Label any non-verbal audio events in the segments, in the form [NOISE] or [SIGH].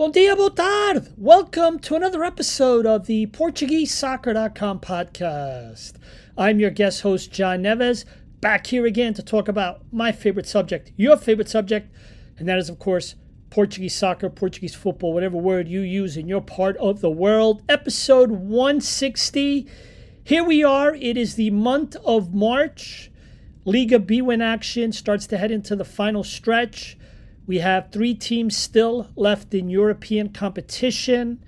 Bom dia, boa tarde. Welcome to another episode of the PortugueseSoccer.com podcast. I'm your guest host, John Neves, back here again to talk about my favorite subject, your favorite subject, and that is, of course, Portuguese soccer, Portuguese football, whatever word you use in your part of the world. Episode 160. Here we are. It is the month of March. Liga Bwin action starts to head into the final stretch. We have three teams still left in European competition.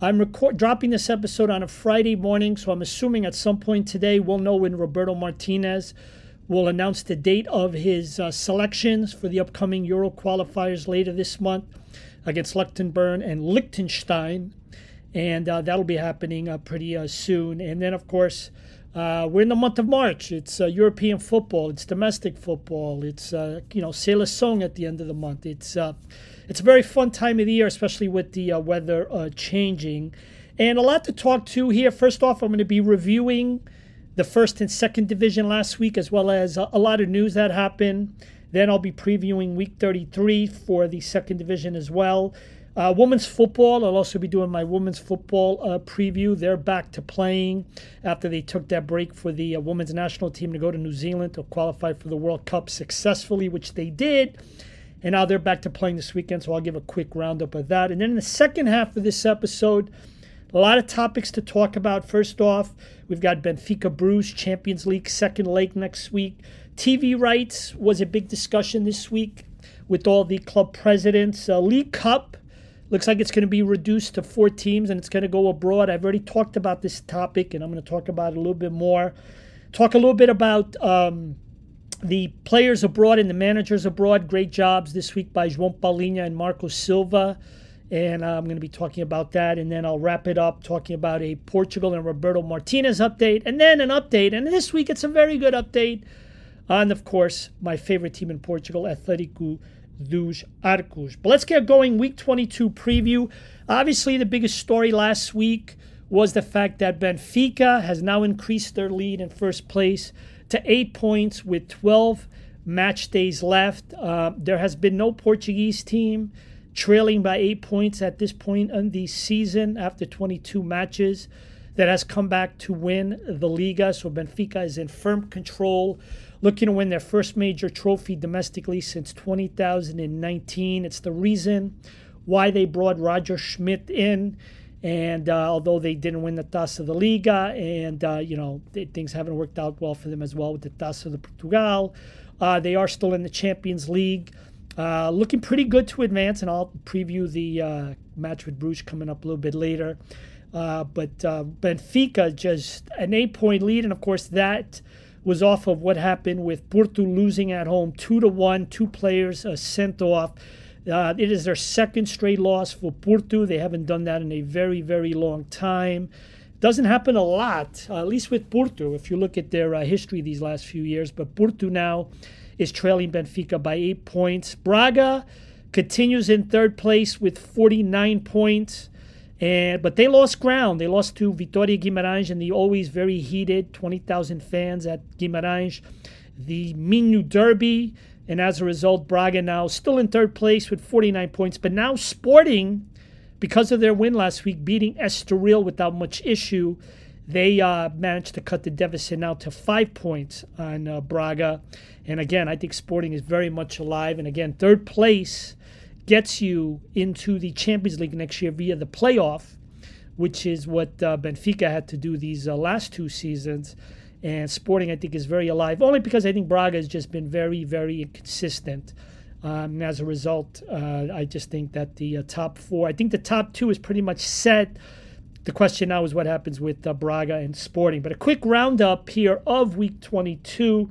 I'm record- dropping this episode on a Friday morning, so I'm assuming at some point today we'll know when Roberto Martinez will announce the date of his uh, selections for the upcoming Euro qualifiers later this month against Luxembourg and Liechtenstein. And uh, that'll be happening uh, pretty uh, soon. And then, of course, uh, we're in the month of March. It's uh, European football. It's domestic football. It's uh, you know Seleção at the end of the month. It's uh, it's a very fun time of the year, especially with the uh, weather uh, changing, and a lot to talk to here. First off, I'm going to be reviewing the first and second division last week, as well as a, a lot of news that happened. Then I'll be previewing week 33 for the second division as well. Uh, women's football, I'll also be doing my women's football uh, preview. They're back to playing after they took that break for the uh, women's national team to go to New Zealand to qualify for the World Cup successfully, which they did. And now they're back to playing this weekend, so I'll give a quick roundup of that. And then in the second half of this episode, a lot of topics to talk about. First off, we've got Benfica Bruges Champions League second leg next week. TV rights was a big discussion this week with all the club presidents. Uh, League Cup Looks like it's going to be reduced to four teams and it's going to go abroad. I've already talked about this topic and I'm going to talk about it a little bit more. Talk a little bit about um, the players abroad and the managers abroad. Great jobs this week by João Palhinha and Marco Silva. And uh, I'm going to be talking about that. And then I'll wrap it up talking about a Portugal and Roberto Martinez update. And then an update. And this week it's a very good update on, of course, my favorite team in Portugal, Atletico dos Arcos. But let's get going. Week 22 preview. Obviously, the biggest story last week was the fact that Benfica has now increased their lead in first place to eight points with 12 match days left. Uh, there has been no Portuguese team trailing by eight points at this point in the season after 22 matches that has come back to win the Liga. So Benfica is in firm control looking to win their first major trophy domestically since 2019. It's the reason why they brought Roger Schmidt in. And uh, although they didn't win the Taça da Liga, and uh, you know they, things haven't worked out well for them as well with the Taça de Portugal, uh, they are still in the Champions League, uh, looking pretty good to advance. And I'll preview the uh, match with Bruges coming up a little bit later. Uh, but Benfica just an eight-point lead, and of course that was off of what happened with Porto losing at home two to one, two players uh, sent off. Uh, it is their second straight loss for Porto. They haven't done that in a very, very long time. Doesn't happen a lot, uh, at least with Porto, if you look at their uh, history these last few years. But Porto now is trailing Benfica by eight points. Braga continues in third place with 49 points. And but they lost ground. They lost to Vitória Guimarães in the always very heated 20,000 fans at Guimarães, the Minho Derby. And as a result, Braga now still in third place with 49 points, but now Sporting, because of their win last week, beating Estoril without much issue, they uh, managed to cut the deficit now to five points on uh, Braga. And again, I think Sporting is very much alive. And again, third place gets you into the Champions League next year via the playoff, which is what uh, Benfica had to do these uh, last two seasons. And Sporting, I think, is very alive, only because I think Braga has just been very, very inconsistent. Um, and as a result, uh, I just think that the uh, top four, I think the top two is pretty much set. The question now is what happens with uh, Braga and Sporting. But a quick roundup here of week 22.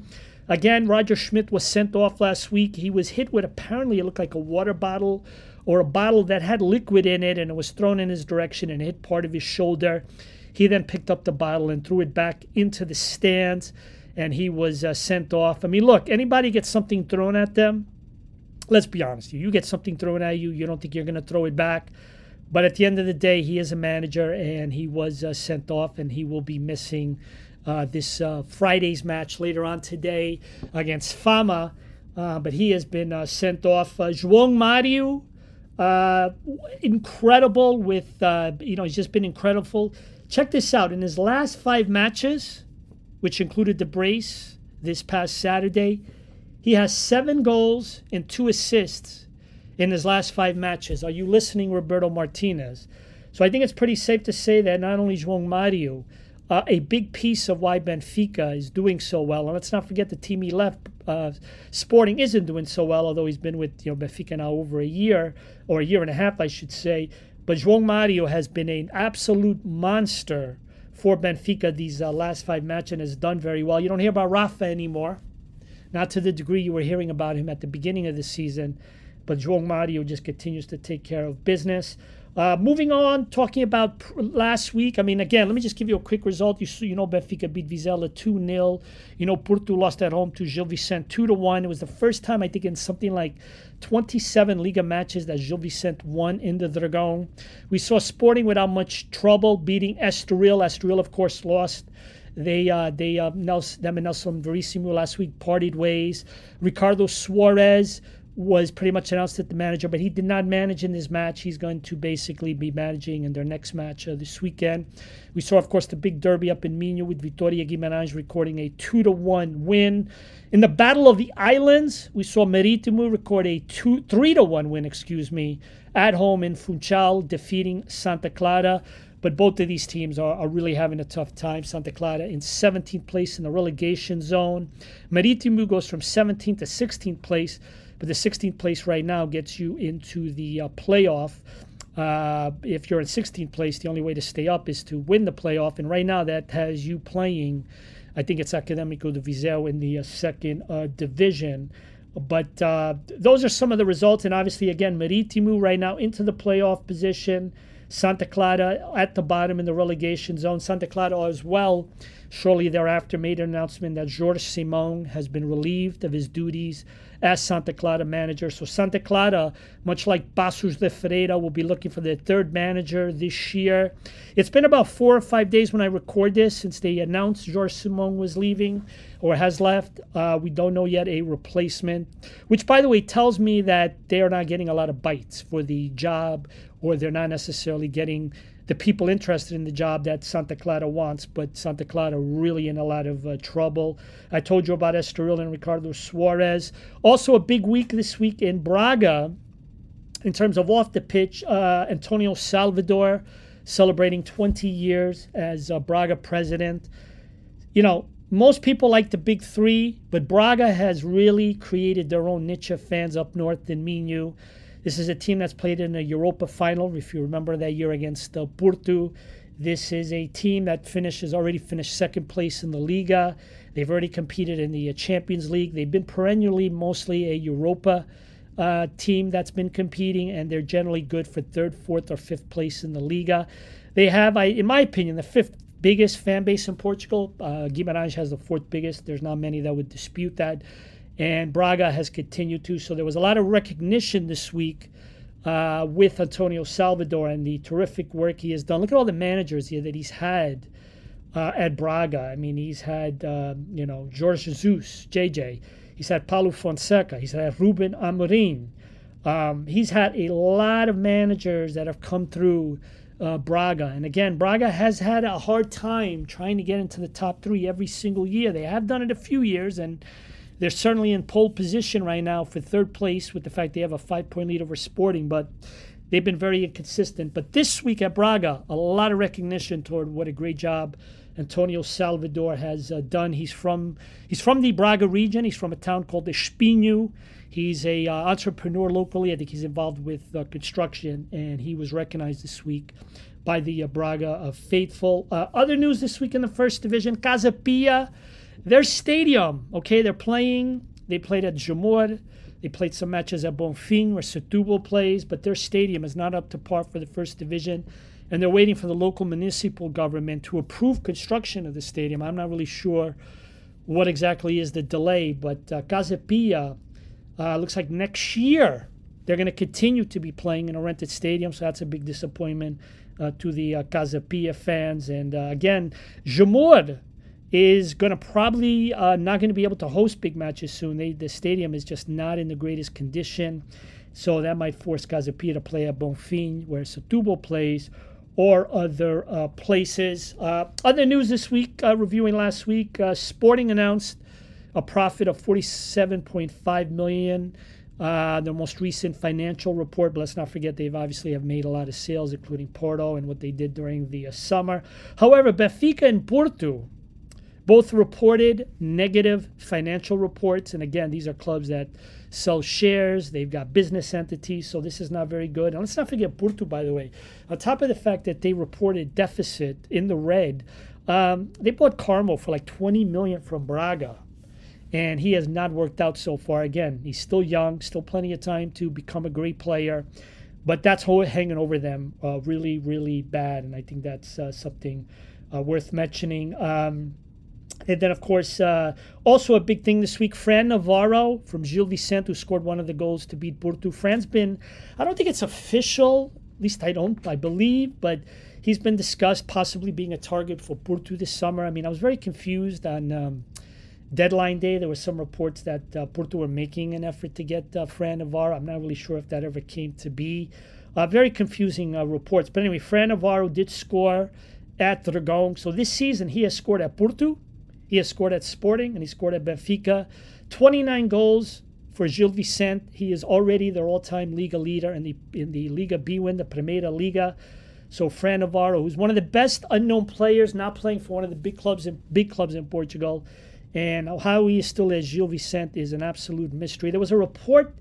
Again, Roger Schmidt was sent off last week. He was hit with apparently it looked like a water bottle or a bottle that had liquid in it and it was thrown in his direction and hit part of his shoulder. He then picked up the bottle and threw it back into the stands and he was uh, sent off. I mean, look, anybody gets something thrown at them, let's be honest, you get something thrown at you, you don't think you're going to throw it back. But at the end of the day, he is a manager and he was uh, sent off and he will be missing uh, this uh, Friday's match later on today against Fama. Uh, but he has been uh, sent off. Uh, João Mario Uh, incredible with, uh, you know, he's just been incredible. Check this out. In his last five matches, which included the brace this past Saturday, he has seven goals and two assists in his last five matches. Are you listening, Roberto Martinez? So I think it's pretty safe to say that not only João Mario, uh, a big piece of why Benfica is doing so well. And let's not forget the team he left, uh, Sporting, isn't doing so well, although he's been with you know Benfica now over a year or a year and a half, I should say. But João Mario has been an absolute monster for Benfica these uh, last five matches and has done very well. You don't hear about Rafa anymore, not to the degree you were hearing about him at the beginning of the season. But João Mario just continues to take care of business. Uh, moving on, talking about pr- last week. I mean, again, let me just give you a quick result. You, you know, Benfica beat Vizela 2 0. You know, Porto lost at home to Gil Vicente 2 to 1. It was the first time, I think, in something like 27 Liga matches that Gil Vicente won in the Dragon. We saw Sporting without much trouble beating Estoril. Estoril, of course, lost. They, uh, they, uh, Nelson, them and Nelson Verissimo last week parted ways. Ricardo Soares was pretty much announced as the manager, but he did not manage in this match. He's going to basically be managing in their next match uh, this weekend. We saw, of course, the big derby up in Minho with Vitoria Guimarães recording a two to one win. In the Battle of the Islands, we saw Marítimo record a two, three to one win, excuse me, at home in Funchal, defeating Santa Clara. But both of these teams are, are really having a tough time. Santa Clara in 17th place in the relegation zone. Marítimo goes from 17th to 16th place. But the 16th place right now gets you into the uh, playoff. Uh, if you're in 16th place, the only way to stay up is to win the playoff. And right now, that has you playing, I think it's Académico de Viseu in the uh, second uh, division. But uh, those are some of the results. And obviously, again, Marítimo right now into the playoff position. Santa Clara at the bottom in the relegation zone. Santa Clara as well shortly thereafter made an announcement that Jorge Simão has been relieved of his duties as Santa Clara manager. So Santa Clara, much like Paços de Ferreira, will be looking for their third manager this year. It's been about four or five days when I record this since they announced George Simão was leaving or has left. Uh, we don't know yet a replacement, which, by the way, tells me that they are not getting a lot of bites for the job or they're not necessarily getting the people interested in the job that Santa Clara wants, but Santa Clara really in a lot of uh, trouble. I told you about Estoril and Ricardo Soares. Also, a big week this week in Braga in terms of off the pitch. Uh, Antonio Salvador celebrating 20 years as Braga president. You know, most people like the big three, but Braga has really created their own niche of fans up north in Minho. This is a team that's played in a Europa final, if you remember that year against uh, Porto. This is a team that finishes already finished second place in the Liga. They've already competed in the uh, Champions League. They've been perennially mostly a Europa uh, team that's been competing, and they're generally good for third, fourth, or fifth place in the Liga. They have, I, in my opinion, the fifth biggest fan base in Portugal. Uh, Guimarães has the fourth biggest. There's not many that would dispute that and Braga has continued to. So there was a lot of recognition this week uh, with Antonio Salvador and the terrific work he has done. Look at all the managers here that he's had uh, at Braga. I mean, he's had, uh, you know, Jorge Jesus, JJ. He's had Paulo Fonseca. He's had Ruben Amorim. Um, he's had a lot of managers that have come through uh, Braga. And again, Braga has had a hard time trying to get into the top three every single year. They have done it a few years, and they're certainly in pole position right now for third place with the fact they have a five point lead over Sporting, but they've been very inconsistent. But this week at Braga, a lot of recognition toward what a great job Antonio Salvador has uh, done. He's from he's from the Braga region. He's from a town called Espinho. He's a uh, entrepreneur locally. I think he's involved with uh, construction, and he was recognized this week by the uh, Braga faithful. Uh, other news this week in the first division: Casa Pia their stadium, okay, they're playing. They played at Jamor. They played some matches at Bonfim where Setúbal plays, but their stadium is not up to par for the first division. And they're waiting for the local municipal government to approve construction of the stadium. I'm not really sure what exactly is the delay, but uh, Casa Pia uh, looks like next year they're going to continue to be playing in a rented stadium, so that's a big disappointment uh, to the uh, Casa Pia fans. And uh, again, Jamor is going to probably uh, not going to be able to host big matches soon. They, the stadium is just not in the greatest condition. So that might force Casa-Pia to play at Bonfim, where Setúbal plays, or other uh, places. Uh, other news this week, uh, reviewing last week, uh, Sporting announced a profit of 47.5 million. Uh, the most recent financial report, but let's not forget they've obviously have made a lot of sales, including Porto and what they did during the uh, summer. However, Benfica and Porto both reported negative financial reports, and again, these are clubs that sell shares. They've got business entities, so this is not very good. And let's not forget Porto, by the way. On top of the fact that they reported deficit in the red, um, they bought Carmo for like 20 million from Braga and he has not worked out so far. Again, he's still young, still plenty of time to become a great player, but that's hanging over them uh, really, really bad, and I think that's uh, something uh, worth mentioning. Um, and then, of course, uh, also a big thing this week, Fran Navarro from Gil Vicente, who scored one of the goals to beat Porto. Fran's been, I don't think it's official, at least I don't, I believe, but he's been discussed possibly being a target for Porto this summer. I mean, I was very confused on um, deadline day, there were some reports that uh, Porto were making an effort to get uh, Fran Navarro. I'm not really sure if that ever came to be. Uh, very confusing uh, reports. But anyway, Fran Navarro did score at Dragão. So this season, he has scored at Porto, he has scored at Sporting, and he scored at Benfica. 29 goals for Gil Vicente. He is already their all-time Liga leader in the in the Liga Bwin, the Primeira Liga. So Fran Navarro, who's one of the best unknown players, not playing for one of the big clubs in big clubs in Portugal, and how he is still as Gil Vicente is an absolute mystery. There was a report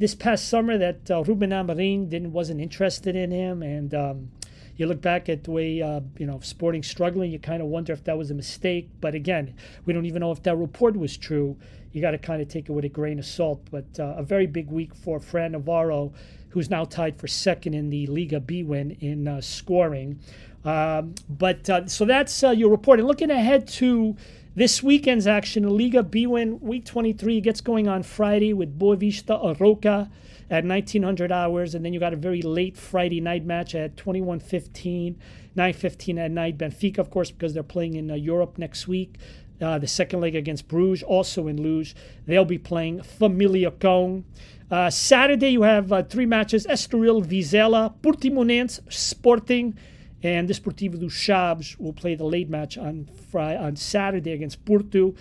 this past summer that uh, Ruben Amorim didn't wasn't interested in him, and um, you look back at the way uh, you know Sporting struggling, you kind of wonder if that was a mistake. But again, we don't even know if that report was true. You got to kind of take it with a grain of salt. But uh, a very big week for Fran Navarro, who's now tied for second in the Liga Bwin in uh, scoring. Um, but uh, so that's uh, your report. And looking ahead to this weekend's action, Liga Bwin Week 23 gets going on Friday with Boavista Arouca at 1900 hours, and then you got a very late Friday night match at 21:15, 9:15 at night. Benfica, of course, because they're playing in uh, Europe next week. Uh, the second leg against Bruges, also in Luz. They'll be playing Famalicão. Uh, Saturday, you have uh, three matches: Estoril, Vizela, Portimonense, Sporting, and Desportivo do Chaves will play the late match on Friday, on Saturday against Porto.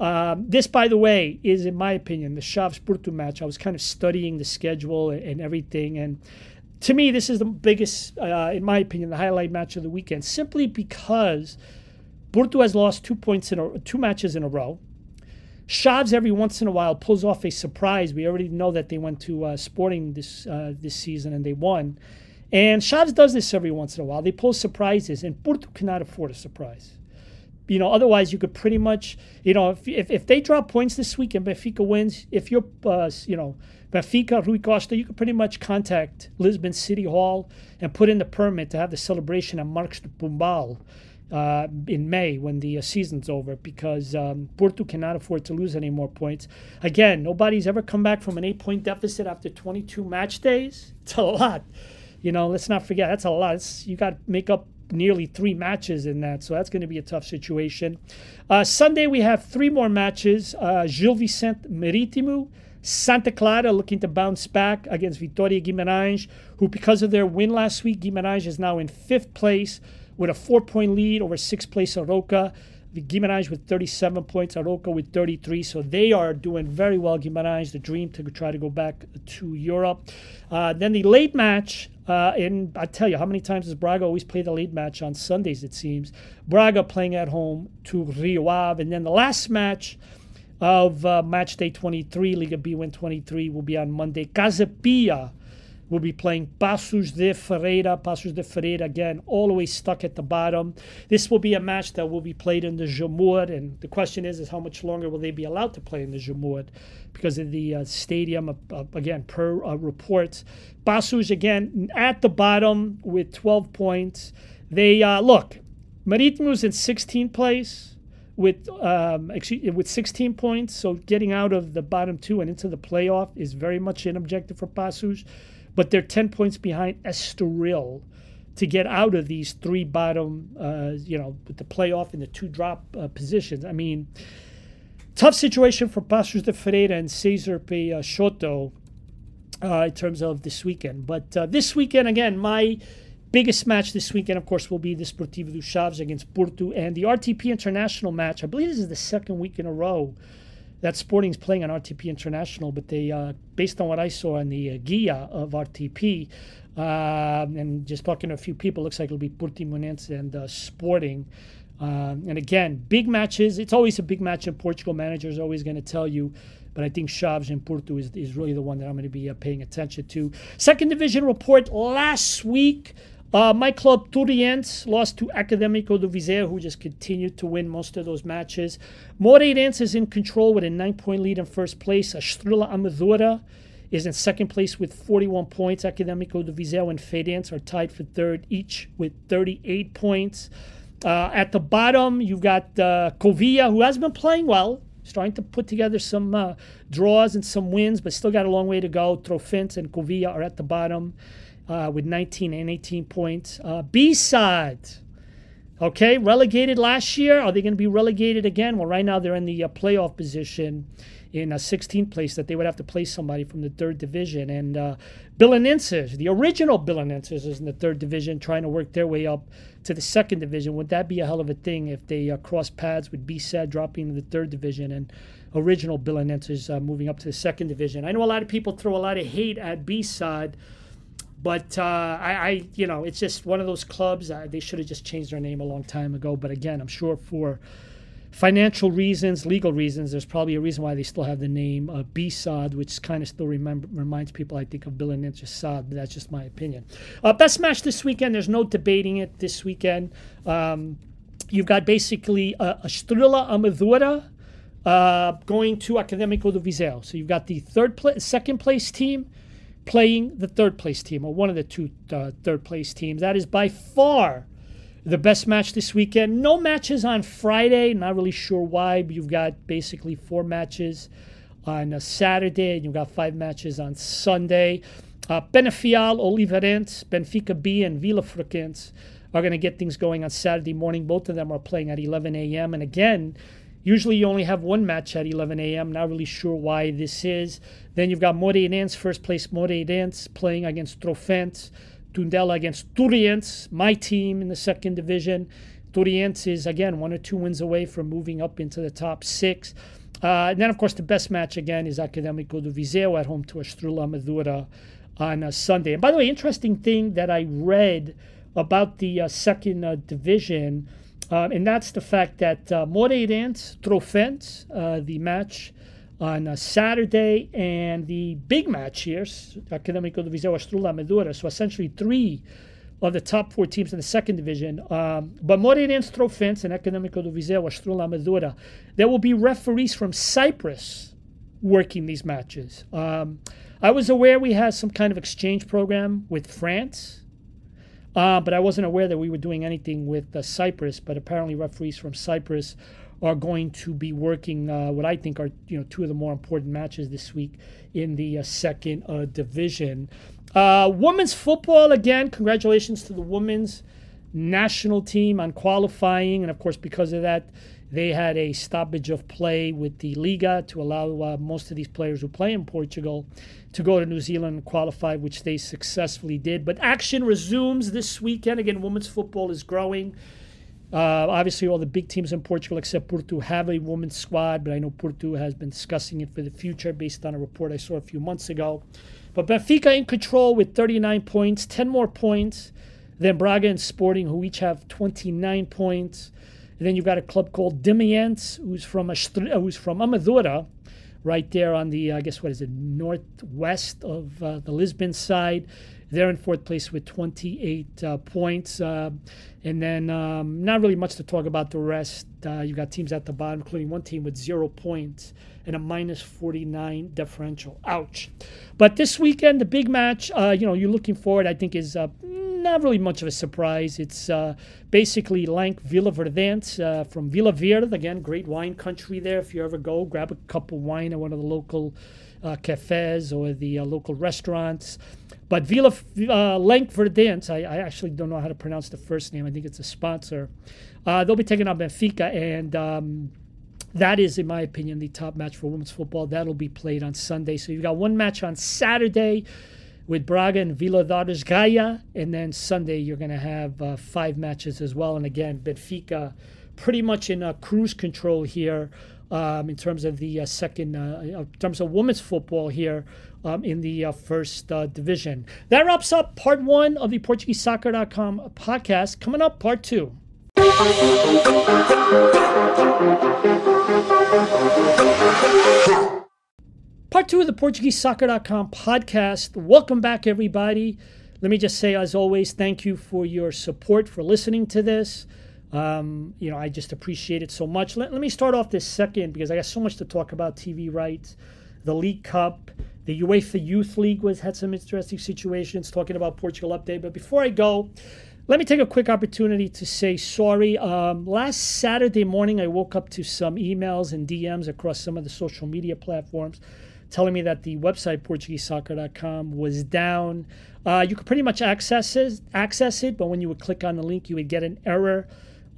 Um, this, by the way, is, in my opinion, the Chaves Porto match. I was kind of studying the schedule and everything, and to me, this is the biggest, uh, in my opinion, the highlight match of the weekend, simply because Porto has lost two points in a, two matches in a row. Chaves every once in a while pulls off a surprise. We already know that they went to uh, Sporting this uh, this season and they won. And Chaves does this every once in a while. They pull surprises, and Porto cannot afford a surprise. You know, otherwise you could pretty much, you know, if, if, if they drop points this week and Benfica wins, if you're, uh, you know, Benfica, Rui Costa, you could pretty much contact Lisbon City Hall and put in the permit to have the celebration at Marques de Pombal uh, in May when the uh, season's over because um, Porto cannot afford to lose any more points. Again, nobody's ever come back from an eight point deficit after 22 match days. It's a lot. You know, let's not forget that's a lot. It's, you got to make up nearly three matches in that, so that's going to be a tough situation. Uh, Sunday we have three more matches: uh, Gil Vicente Maritimo, Santa Clara looking to bounce back against Vitória Guimarães, who because of their win last week, Guimarães is now in fifth place with a four-point lead over sixth place Arouca. Guimarães with 37 points, Arouca with 33. So they are doing very well. Guimarães, the dream to try to go back to Europe. Uh, then the late match, uh, and I tell you, how many times does Braga always play the late match on Sundays, it seems. Braga playing at home to Rio Ave. And then the last match of uh, match day 23, Liga Bwin 23, will be on Monday. Casa-Pia will be playing Paços de Ferreira. Paços de Ferreira, again, always stuck at the bottom. This will be a match that will be played in the Jamor, and the question is, is how much longer will they be allowed to play in the Jamor because of the uh, stadium, uh, again, per uh, reports. Paços, again, at the bottom with 12 points. They, uh, look, Maritimo's in 16th place with um, with 16 points, so getting out of the bottom two and into the playoff is very much an objective for Paços but they're 10 points behind Estoril to get out of these three bottom, uh, you know, with the playoff and the two drop uh, positions. I mean, tough situation for Paços de Ferreira and Cesar Peixoto uh, in terms of this weekend. But uh, this weekend, again, my biggest match this weekend, of course, will be the Sportivo do Chaves against Porto and the RTP International match. I believe this is the second week in a row that Sporting's playing on RTP International, but they, uh, based on what I saw in the uh, guia of RTP, uh, and just talking to a few people, looks like it'll be Portimonense and uh, Sporting. Um, and again, big matches. It's always a big match in Portugal. Manager is always going to tell you. But I think Chaves and Porto is, is really the one that I'm going to be uh, paying attention to. Second division report last week. Uh, my club, Torreense, lost to Académico do Viseu, who just continued to win most of those matches. Moreirense is in control with a nine-point lead in first place. Estrela Amadora is in second place with 41 points. Académico do Viseu and Feirense are tied for third, each with 38 points. Uh, at the bottom, you've got uh, Covilhã, who has been playing well, starting to put together some uh, draws and some wins, but still got a long way to go. Trofense and Covilhã are at the bottom uh, with 19 and 18 points. Uh, B-SAD, okay, relegated last year. Are they going to be relegated again? Well, right now they're in the uh, playoff position in a 16th place that they would have to play somebody from the third division. And uh, the original Belenenses, is in the third division, trying to work their way up to the second division. Would that be a hell of a thing if they uh, cross paths with BSAD dropping to the third division and original Belenenses uh, moving up to the second division? I know a lot of people throw a lot of hate at B-SAD. But uh, I, I, you know, it's just one of those clubs. Uh, they should have just changed their name a long time ago. But again, I'm sure for financial reasons, legal reasons, there's probably a reason why they still have the name uh, which kind of still remember, reminds people, I think, of Belenenses SAD, but that's just my opinion. Uh, best match this weekend, there's no debating it this weekend. Um, you've got basically uh, Estrela Amadora uh, going to Académico do Viseu. So you've got the third pla- second place team playing the third place team, or one of the two uh, third place teams. That is by far the best match this weekend. No matches on Friday. Not really sure why. But you've got basically four matches on a Saturday, and you've got five matches on Sunday. Uh, Oliveirense, Benfica B, and Vila Franquense are going to get things going on Saturday morning. Both of them are playing at 11 a.m. And again, usually you only have one match at 11 a.m. Not really sure why this is. Then you've got Moreirense, first place Moreirense, playing against Trofense. Tondela against Torreense, my team in the second division. Torreense is, again, one or two wins away from moving up into the top six. Uh, and then, of course, the best match again is Académico do Viseu at home to Estrela Amadora on a Sunday. And by the way, interesting thing that I read about the uh, second uh, division, uh, and that's the fact that uh, Moreirense Trofense, uh, the match on a Saturday, and the big match here, Académico de Viseu Estrela Amadora. So essentially three of the top four teams in the second division. Um, but Moreirense Trofense and Académico de Viseu Estrela Amadora. There will be referees from Cyprus working these matches. Um, I was aware we had some kind of exchange program with France. Uh, but I wasn't aware that we were doing anything with uh, Cyprus. But apparently, referees from Cyprus are going to be working uh, what I think are you know two of the more important matches this week in the uh, second uh, division. Uh, women's football again. Congratulations to the women's national team on qualifying, and of course because of that, they had a stoppage of play with the Liga to allow uh, most of these players who play in Portugal to go to New Zealand and qualify, which they successfully did. But action resumes this weekend. Again, women's football is growing. Uh, obviously, all the big teams in Portugal except Porto have a women's squad, but I know Porto has been discussing it for the future based on a report I saw a few months ago. But Benfica in control with 39 points, 10 more points than Braga and Sporting, who each have 29 points. And then you've got a club called Damaiense, who's from who's from Amadora, right there on the I guess what is it northwest of uh, the Lisbon side. They're in fourth place with 28 uh, points. Uh, and then um, not really much to talk about the rest. Uh, you've got teams at the bottom, including one team with zero points and a minus 49 differential. Ouch. But this weekend, the big match, uh, you know, you're looking forward, I think, is uh, not really much of a surprise. It's uh, basically like Vila Verdense uh, from Vila Verde. Again, great wine country there. If you ever go, grab a cup of wine at one of the local uh, cafes or the uh, local restaurants. But Villa uh, Lank Verdant, I, I, actually don't know how to pronounce the first name. I think it's a sponsor. Uh, they'll be taking on Benfica, and um, that is, in my opinion, the top match for women's football. That'll be played on Sunday. So you've got one match on Saturday with Braga and Valadares Gaia, and then Sunday you're going to have uh, five matches as well. And again, Benfica pretty much in cruise control here um, in terms of the uh, second, uh, in terms of women's football here um, in the uh, first uh, division. That wraps up part one of the PortugueseSoccer.com podcast. Coming up, part two. Part two of the PortugueseSoccer.com podcast. Welcome back, everybody. Let me just say, as always, thank you for your support, for listening to this. Um, you know, I just appreciate it so much. Let, let me start off this second because I got so much to talk about TV rights, the League Cup, the UEFA Youth League was had some interesting situations talking about Portugal update. But before I go, let me take a quick opportunity to say sorry. Um, last Saturday morning, I woke up to some emails and DMs across some of the social media platforms telling me that the website PortugueseSoccer.com was down. Uh, you could pretty much access it, access it, but when you would click on the link, you would get an error.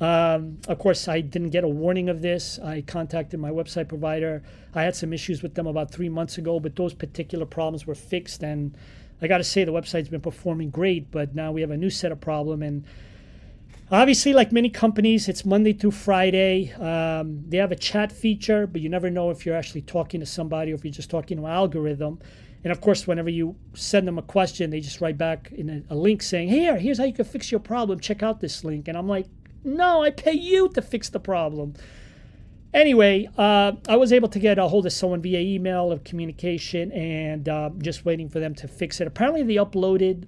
Um, of course, I didn't get a warning of this. I contacted my website provider. I had some issues with them about three months ago, but those particular problems were fixed. And I got to say, the website's been performing great, but now we have a new set of problem. And obviously, like many companies, it's Monday through Friday. Um, they have a chat feature, but you never know if you're actually talking to somebody or if you're just talking to an algorithm. And of course, whenever you send them a question, they just write back in a, a link saying, "Here, here's how you can fix your problem. Check out this link." And I'm like, no, I pay you to fix the problem. Anyway, uh, I was able to get a hold of someone via email of communication and uh, just waiting for them to fix it. Apparently, they uploaded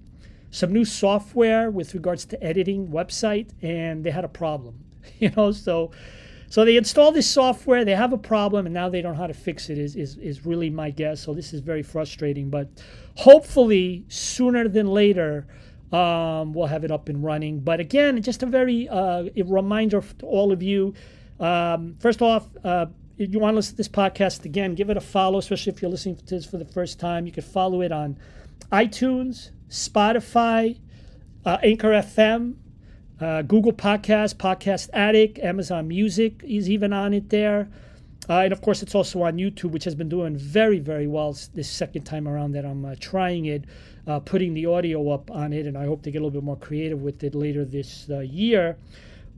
some new software with regards to editing website, and they had a problem. [LAUGHS] You know, so so they installed this software, they have a problem, and now they don't know how to fix it. Is is is really my guess. So this is very frustrating, but hopefully sooner than later um, we'll have it up and running. But again, just a very uh, a reminder to all of you. Um, first off, uh, if you want to listen to this podcast again, give it a follow, especially if you're listening to this for the first time. You can follow it on iTunes, Spotify, uh, Anchor FM, uh, Google Podcast, Podcast Addict, Amazon Music is even on it there. Uh, and of course, it's also on YouTube, which has been doing very, very well this second time around that I'm uh, trying it, uh, putting the audio up on it. And I hope to get a little bit more creative with it later this uh, year.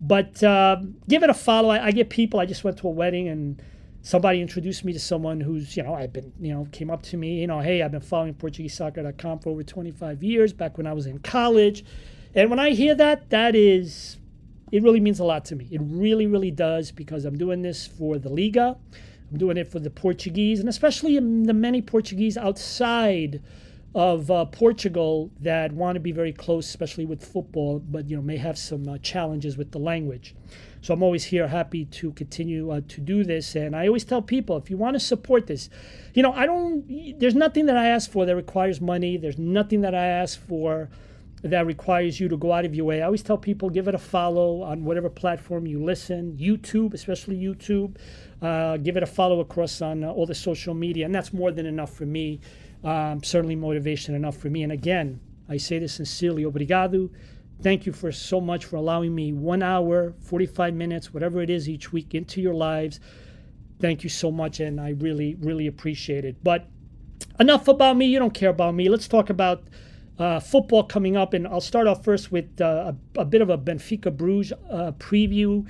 But um, give it a follow. I, I, get people. I just went to a wedding and somebody introduced me to someone who's, you know, I've been, you know, came up to me, you know, hey, I've been following PortugueseSoccer.com for over 25 years, back when I was in college. And when I hear that, that is it really means a lot to me. It really, really does because I'm doing this for the Liga. I'm doing it for the Portuguese, and especially the many Portuguese outside of uh, Portugal that want to be very close, especially with football, but you know may have some uh, challenges with the language. So I'm always here, happy to continue uh, to do this. And I always tell people, if you want to support this, you know, I don't. There's nothing that I ask for that requires money. There's nothing that I ask for that requires you to go out of your way. I always tell people give it a follow on whatever platform you listen, YouTube, especially YouTube. Uh, give it a follow across on uh, all the social media, and that's more than enough for me. Um, certainly motivation enough for me. And again, I say this sincerely, obrigado. Thank you for so much for allowing me one hour, 45 minutes, whatever it is each week into your lives. Thank you so much, and I really, really appreciate it. But enough about me. You don't care about me. Let's talk about uh, football coming up, and I'll start off first with uh, a, a, bit of a Benfica Bruges uh, preview.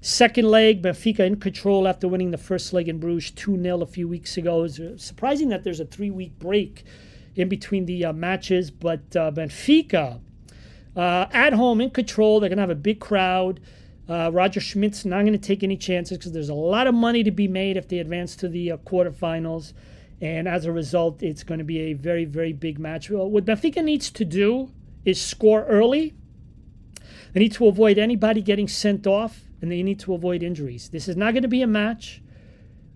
Second leg, Benfica in control after winning the first leg in Bruges 2 0 a few weeks ago. It's uh, surprising that there's a three week break in between the uh, matches, but uh, Benfica at home in control. They're going to have a big crowd. Roger Schmidt's not going to take any chances because there's a lot of money to be made if they advance to the quarterfinals. And as a result, it's going to be a very, very big match. What Benfica needs to do is score early. They need to avoid anybody getting sent off, and they need to avoid injuries. This is not going to be a match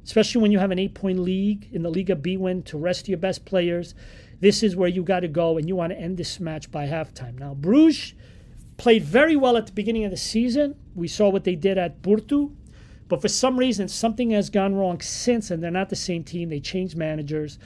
especially when you have an eight point league in the Liga B Bwin to rest your best players. This is where you got to go and you want to end this match by halftime. Now, Bruges played very well at the beginning of the season. We saw what they did at Porto. But for some reason, something has gone wrong since, and they're not the same team. They changed managers,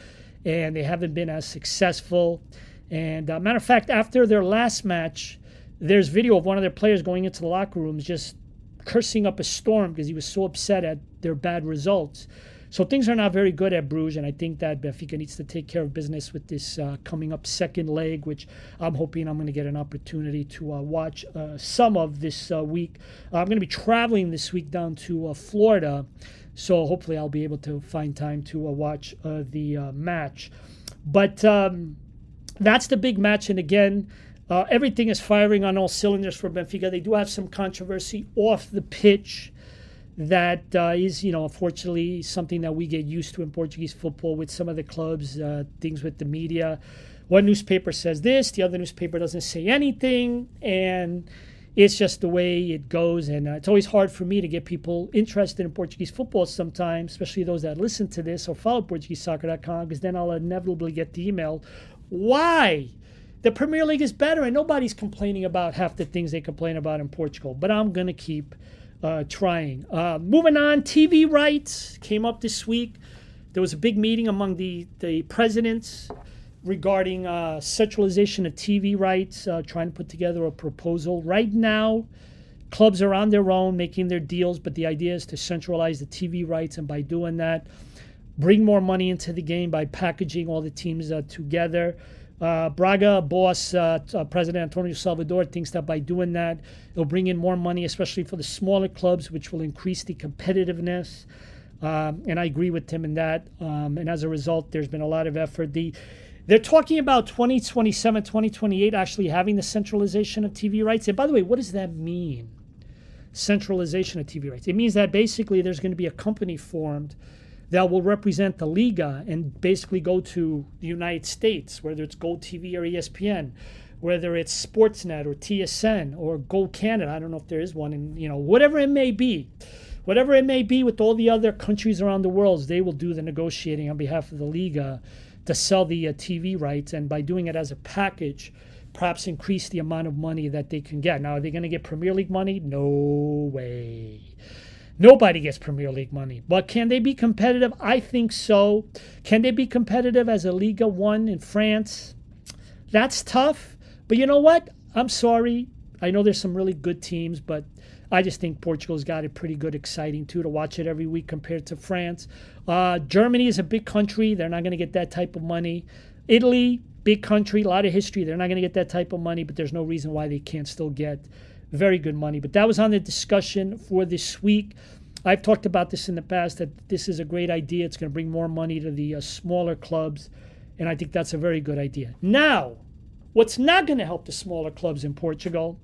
and they haven't been as successful. And uh, matter of fact, after their last match, there's video of one of their players going into the locker rooms just cursing up a storm because he was so upset at their bad results. So things are not very good at Bruges, and I think that Benfica needs to take care of business with this uh, coming up second leg, which I'm hoping I'm going to get an opportunity to uh, watch uh, some of this uh, week. I'm going to be traveling this week down to uh, Florida, so hopefully I'll be able to find time to uh, watch the match. But um, that's the big match, and again. Everything is firing on all cylinders for Benfica. They do have some controversy off the pitch that uh, is, you know, unfortunately something that we get used to in Portuguese football with some of the clubs, uh, things with the media. One newspaper says this, the other newspaper doesn't say anything, and it's just the way it goes. And uh, it's always hard for me to get people interested in Portuguese football sometimes, especially those that listen to this or follow PortugueseSoccer.com, because then I'll inevitably get the email, why? The Premier League is better, and nobody's complaining about half the things they complain about in Portugal. But I'm going to keep uh, trying. Uh, moving on, TV rights came up this week. There was a big meeting among the, the presidents regarding uh, centralization of TV rights, uh, trying to put together a proposal. Right now, clubs are on their own making their deals, but the idea is to centralize the TV rights, and by doing that, bring more money into the game by packaging all the teams uh, together. Uh, Braga boss, uh, uh, President Antonio Salvador, thinks that by doing that, it'll bring in more money, especially for the smaller clubs, which will increase the competitiveness. Um, and I agree with him in that. Um, and as a result, there's been a lot of effort. The they're talking about 2027, 2028 actually having the centralization of TV rights. And by the way, what does that mean? Centralization of TV rights. It means that basically there's going to be a company formed that will represent the Liga and basically go to the United States, whether it's GolTV or ESPN, whether it's Sportsnet or TSN or Gold Canada. I don't know if there is one, and you know whatever it may be, whatever it may be with all the other countries around the world, they will do the negotiating on behalf of the Liga to sell the uh, TV rights, and by doing it as a package. Perhaps increase the amount of money that they can get. Now, are they going to get Premier League money? No way. Nobody gets Premier League money. But can they be competitive? I think so. Can they be competitive as a Liga 1 in France? That's tough. But you know what? I'm sorry. I know there's some really good teams, but I just think Portugal's got it pretty good, exciting too to watch it every week compared to France. Uh, Germany is a big country. They're not going to get that type of money. Italy, big country, a lot of history. They're not going to get that type of money, but there's no reason why they can't still get very good money. But that was on the discussion for this week. I've talked about this in the past that this is a great idea. It's going to bring more money to the uh, smaller clubs, and I think that's a very good idea. Now, what's not going to help the smaller clubs in Portugal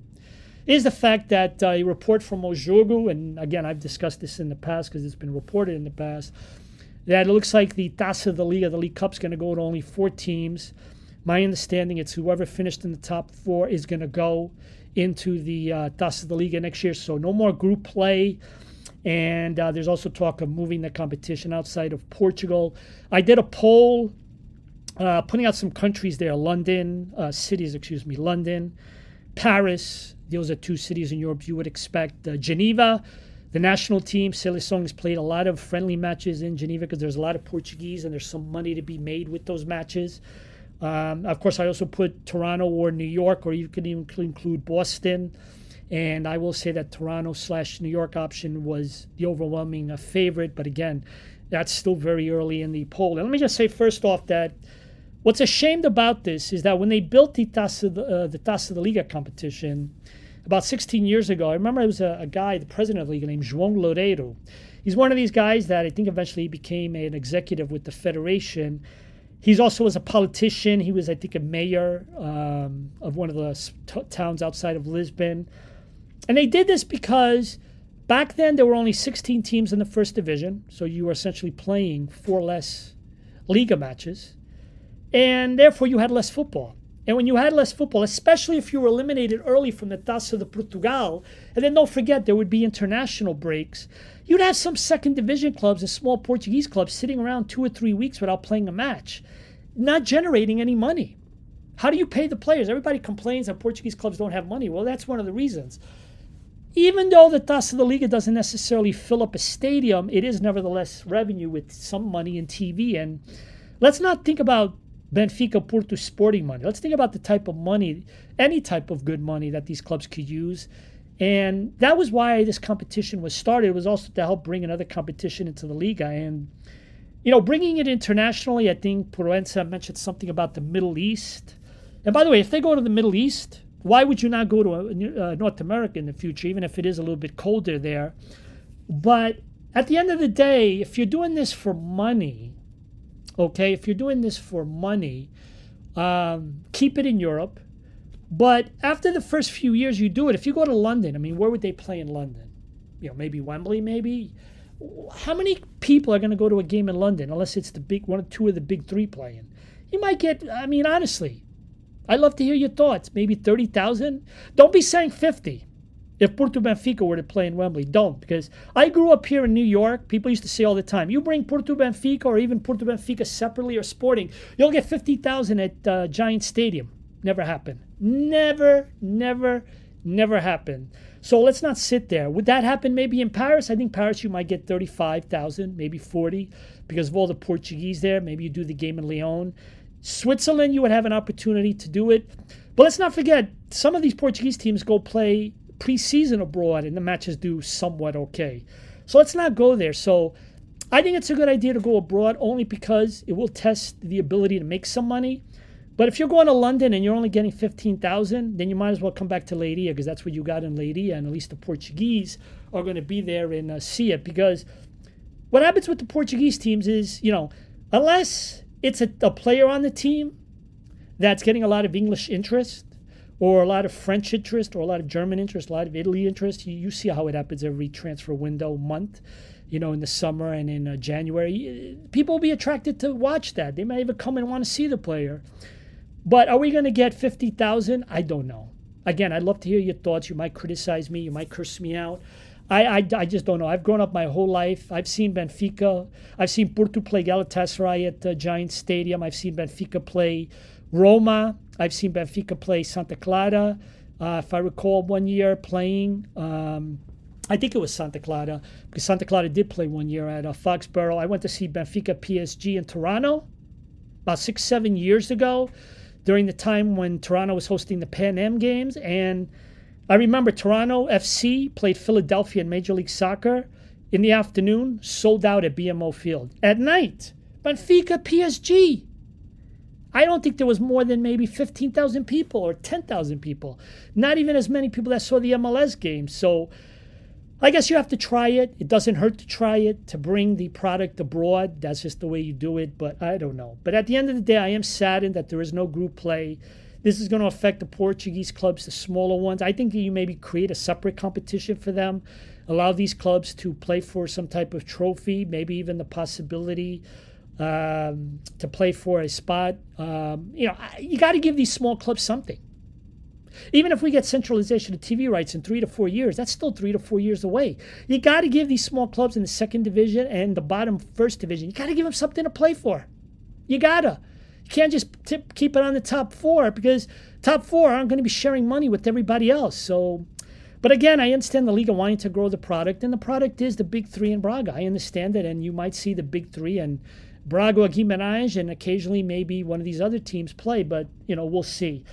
is the fact that uh, a report from O Jogo, and again, I've discussed this in the past because it's been reported in the past, that it looks like the Taça da Liga, the League Cup's going to go to only four teams. My understanding, it's whoever finished in the top four is going to go into the uh, Taça da Liga next year. So no more group play. And uh, there's also talk of moving the competition outside of Portugal. I did a poll uh, putting out some countries there London, uh, cities, excuse me, London, Paris. Those are two cities in Europe you would expect. Uh, Geneva, the national team, Seleção, has played a lot of friendly matches in Geneva because there's a lot of Portuguese and there's some money to be made with those matches. Um, of course, I also put Toronto or New York, or you can even include Boston. And I will say that Toronto slash New York option was the overwhelming uh, favorite. But again, that's still very early in the poll. And let me just say first off that what's ashamed about this is that when they built the Taça, uh, the Taça de Liga competition about 16 years ago, I remember there was a, a guy, the president of the Liga named João Loureiro. He's one of these guys that I think eventually became an executive with the federation He's also was a politician. He was, I think, a mayor um, of one of the t- towns outside of Lisbon. And they did this because back then there were only 16 teams in the first division, so you were essentially playing four less Liga matches, and therefore you had less football. And when you had less football, especially if you were eliminated early from the Taça de Portugal, and then don't forget there would be international breaks, you'd have some second division clubs and small Portuguese clubs sitting around two or three weeks without playing a match, not generating any money. How do you pay the players? Everybody complains that Portuguese clubs don't have money. Well, that's one of the reasons. Even though the Taça da Liga doesn't necessarily fill up a stadium, it is nevertheless revenue with some money in TV. And let's not think about Benfica Porto sporting money. Let's think about the type of money, any type of good money that these clubs could use. And that was why this competition was started. It was also to help bring another competition into the Liga. And, you know, bringing it internationally, I think Proença mentioned something about the Middle East. And by the way, if they go to the Middle East, why would you not go to uh, North America in the future, even if it is a little bit colder there? But at the end of the day, if you're doing this for money, Okay, if you're doing this for money, um, keep it in Europe. But after the first few years, you do it. If you go to London, I mean, where would they play in London? You know, maybe Wembley, maybe. How many people are going to go to a game in London unless it's the big one or two of the big three playing? You might get. I mean, honestly, I'd love to hear your thoughts. Maybe thirty thousand. Don't be saying fifty if Porto Benfica were to play in Wembley. Don't, because I grew up here in New York. People used to say all the time, you bring Porto Benfica or even Porto Benfica separately or Sporting, you'll get 50,000 at uh, Giant Stadium. Never happened. Never, never, never happened. So let's not sit there. Would that happen maybe in Paris? I think Paris you might get 35,000, maybe 40 because of all the Portuguese there. Maybe you do the game in Lyon. Switzerland, you would have an opportunity to do it. But let's not forget, some of these Portuguese teams go play preseason abroad and the matches do somewhat okay. So let's not go there. So I think it's a good idea to go abroad only because it will test the ability to make some money. But if you're going to London and you're only getting 15,000, then you might as well come back to Leiria because that's what you got in Leiria. And at least the Portuguese are going to be there and uh, see it. Because what happens with the Portuguese teams is, you know, unless it's a, a player on the team that's getting a lot of English interest, or a lot of French interest or a lot of German interest, a lot of Italy interest. You, you see how it happens every transfer window month, you know, in the summer and in uh, January. People will be attracted to watch that. They might even come and want to see the player. But are we going to get 50,000? I don't know. Again, I'd love to hear your thoughts. You might criticize me, you might curse me out. I, I, I, just don't know. I've grown up my whole life. I've seen Benfica. I've seen Porto play Galatasaray at uh, Giant Stadium. I've seen Benfica play Roma. I've seen Benfica play Santa Clara. Uh, if I recall, one year playing, um, I think it was Santa Clara because Santa Clara did play one year at uh, Foxborough. I went to see Benfica PSG in Toronto about six, seven years ago during the time when Toronto was hosting the Pan Am Games. And I remember Toronto FC played Philadelphia in Major League Soccer in the afternoon, sold out at BMO Field. At night, Benfica PSG I don't think there was more than maybe 15,000 people or 10,000 people. Not even as many people that saw the MLS game. So I guess you have to try it. It doesn't hurt to try it, to bring the product abroad. That's just the way you do it. But I don't know. But at the end of the day, I am saddened that there is no group play. This is going to affect the Portuguese clubs, the smaller ones. I think you maybe create a separate competition for them, allow these clubs to play for some type of trophy, maybe even the possibility um, to play for a spot. Um, you know, you got to give these small clubs something. Even if we get centralization of TV rights in three to four years, that's still three to four years away. You got to give these small clubs in the second division and the bottom first division, you got to give them something to play for. You got to. You can't just tip, keep it on the top four because top four aren't going to be sharing money with everybody else. So, but again, I understand the league wanting to grow the product, and the product is the big three in Braga. I understand it, and you might see the big three and Braga Guimarães and occasionally maybe one of these other teams play, but you know we'll see.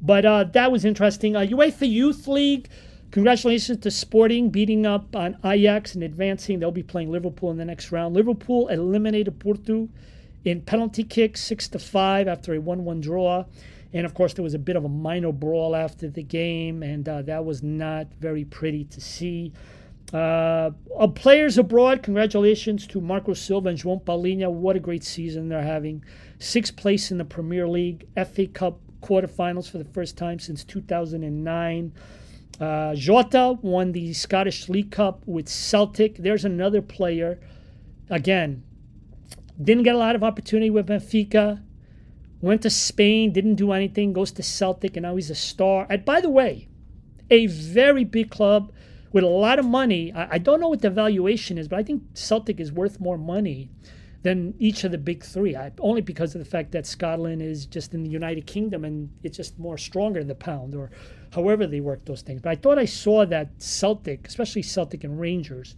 But uh, that was interesting. Uh, UEFA Youth League. Congratulations to Sporting beating up on Ajax and advancing. They'll be playing Liverpool in the next round. Liverpool eliminated Porto in penalty kicks, six to five after a one-one draw. And of course, there was a bit of a minor brawl after the game, and uh, that was not very pretty to see. Uh, players abroad, congratulations to Marco Silva and João Palhinha. What a great season they're having. Sixth place in the Premier League, FA Cup quarterfinals for the first time since 2009. Uh, Jota won the Scottish League Cup with Celtic. There's another player. Again, didn't get a lot of opportunity with Benfica. Went to Spain, didn't do anything, goes to Celtic, and now he's a star. And by the way, a very big club with a lot of money. I, I don't know what the valuation is, but I think Celtic is worth more money than each of the big three. I, only because of the fact that Scotland is just in the United Kingdom and it's just more stronger in the pound, or however they work those things. But I thought I saw that Celtic, especially Celtic and Rangers.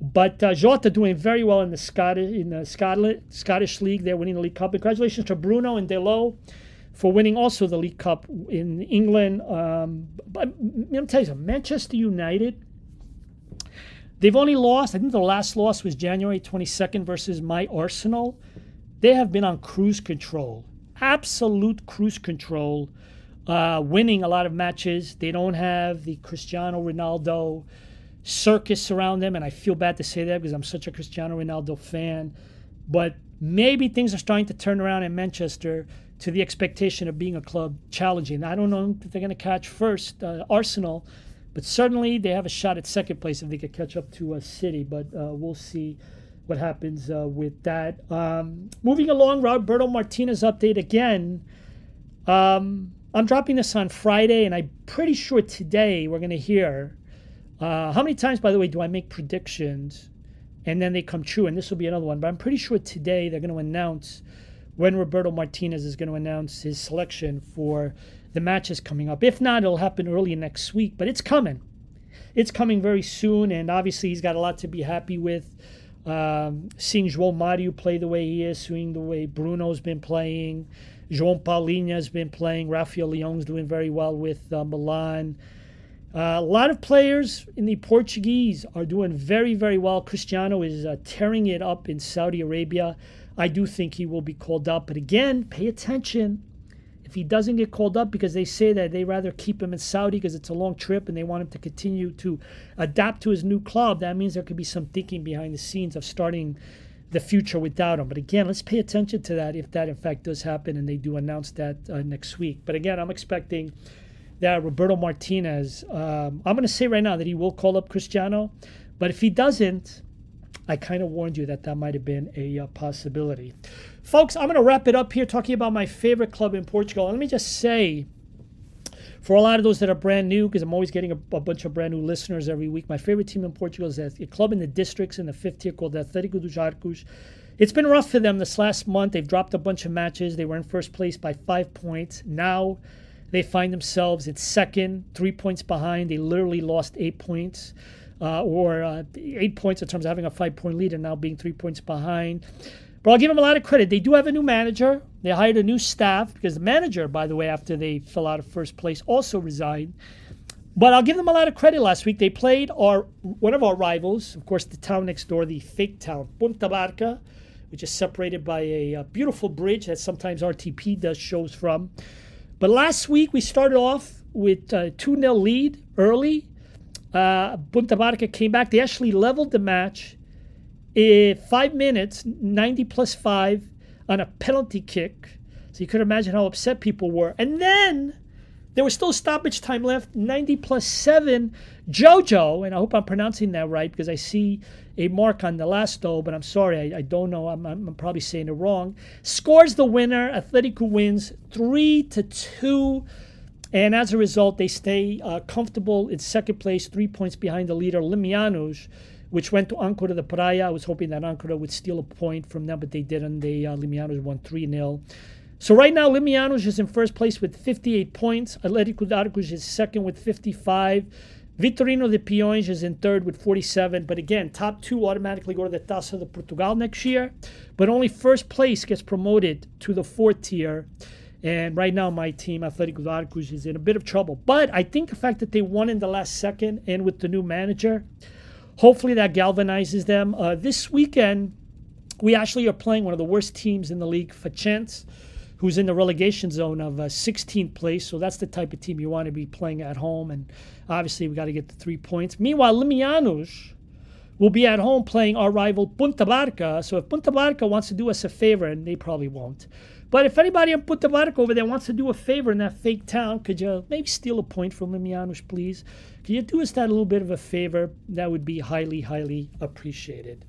But uh, Jota doing very well in the Scottish in the Scotland Scottish League. They're winning the League Cup. Congratulations to Bruno and Dalot for winning also the League Cup in England. Um, but let me tell you something. Manchester United. They've only lost. I think the last loss was January 22nd versus my Arsenal. They have been on cruise control, absolute cruise control uh, winning a lot of matches. They don't have the Cristiano Ronaldo circus around them, and I feel bad to say that because I'm such a Cristiano Ronaldo fan. But maybe things are starting to turn around in Manchester to the expectation of being a club challenging. I don't know if they're going to catch first uh, Arsenal, but certainly they have a shot at second place if they could catch up to a City. But uh, we'll see what happens uh, with that. Um, moving along, Roberto Martinez update again. Um, I'm dropping this on Friday, and I'm pretty sure today we're going to hear. Uh, how many times, by the way, do I make predictions and then they come true? And this will be another one. But I'm pretty sure today they're going to announce when Roberto Martinez is going to announce his selection for the matches coming up. If not, it'll happen early next week, but it's coming. It's coming very soon, and obviously he's got a lot to be happy with. Um, seeing João Mario play the way he is, seeing the way Bruno's been playing, João Palhinha has been playing. Rafael Leão's doing very well with uh, Milan. Uh, a lot of players in the Portuguese are doing very, very well. Cristiano is uh, tearing it up in Saudi Arabia. I do think he will be called up. But again, pay attention. If he doesn't get called up, because they say that they rather keep him in Saudi because it's a long trip and they want him to continue to adapt to his new club, that means there could be some thinking behind the scenes of starting the future without him. But again, let's pay attention to that if that in fact does happen and they do announce that uh, next week. But again, I'm expecting that Roberto Martinez, um, I'm going to say right now that he will call up Cristiano. But if he doesn't, I kind of warned you that that might have been a uh, possibility. Folks, I'm going to wrap it up here talking about my favorite club in Portugal. Let me just say for a lot of those that are brand new, because I'm always getting a, a, bunch of brand new listeners every week, my favorite team in Portugal is a club in the districts in the fifth tier called Atlético dos Arcos. It's been rough for them this last month. They've dropped a bunch of matches. They were in first place by five points. Now they find themselves at second, three points behind. They literally lost eight points. Uh, or uh, eight points in terms of having a five point lead and now being three points behind. But I'll give them a lot of credit. They do have a new manager. They hired a new staff because the manager, by the way, after they fell out of first place, also resigned. But I'll give them a lot of credit last week. They played our one of our rivals, of course, the town next door, the fake town, Punta Barca, which is separated by a, a beautiful bridge that sometimes RTP does shows from. But last week we started off with a 2 0 lead early. Uh, Barca came back. They actually leveled the match in five minutes, 90 plus five on a penalty kick. So you could imagine how upset people were. And then there was still stoppage time left, 90 plus seven. Jojo, and I hope I'm pronouncing that right because I see a mark on the last though, but I'm sorry, I, I don't know. I'm, I'm, probably saying it wrong. Scores the winner. Atletico wins three to two. And as a result, they stay uh, comfortable in second place, three points behind the leader, Limianos which went to Ancora de Praia. I was hoping that Ancora would steal a point from them, but they didn't. They uh, Limianos won 3 0. So right now, Limianos is in first place with 58 points. Atlético de Arcos is second with 55. Vitorino de Piães is in third with 47. But again, top two automatically go to the Taça de Portugal next year. But only first place gets promoted to the fourth tier. And right now, my team, Athletic Arcos, is in a bit of trouble. But I think the fact that they won in the last second and with the new manager, hopefully that galvanizes them. Uh, this weekend, we actually are playing one of the worst teams in the league, Fachense, who's in the relegation zone of uh, 16th place. So that's the type of team you want to be playing at home. And obviously, we got to get the three points. Meanwhile, Limianos will be at home playing our rival Punta Barca. So if Punta Barca wants to do us a favor, and they probably won't, but if anybody in Punta Barca over there wants to do a favor in that fake town, could you maybe steal a point from Limianos, please? Could you do us that little bit of a favor? That would be highly, highly appreciated.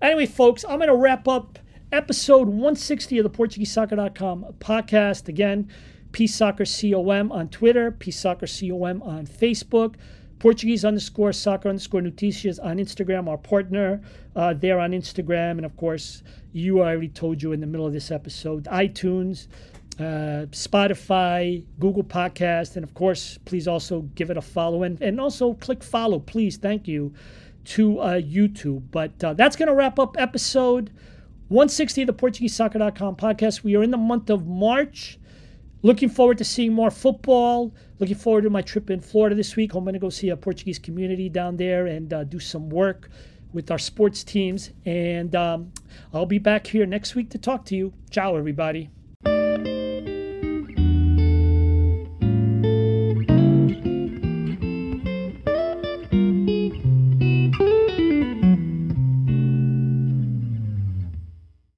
Anyway, folks, I'm going to wrap up episode 160 of the PortugueseSoccer.com podcast. Again, Peace Soccer COM on Twitter, Peace Soccer COM on Facebook. Portuguese underscore soccer underscore noticias on Instagram, our partner uh, there on Instagram. And of course, you I already told you in the middle of this episode, iTunes, uh, Spotify, Google Podcast, and of course, please also give it a follow and, and also click follow, please. Thank you to uh, YouTube. But uh, that's going to wrap up episode 160 of the Portuguese PortugueseSoccer.com podcast. We are in the month of March. Looking forward to seeing more football. Looking forward to my trip in Florida this week. I'm going to go see a Portuguese community down there and uh, do some work with our sports teams. And um, I'll be back here next week to talk to you. Ciao, everybody.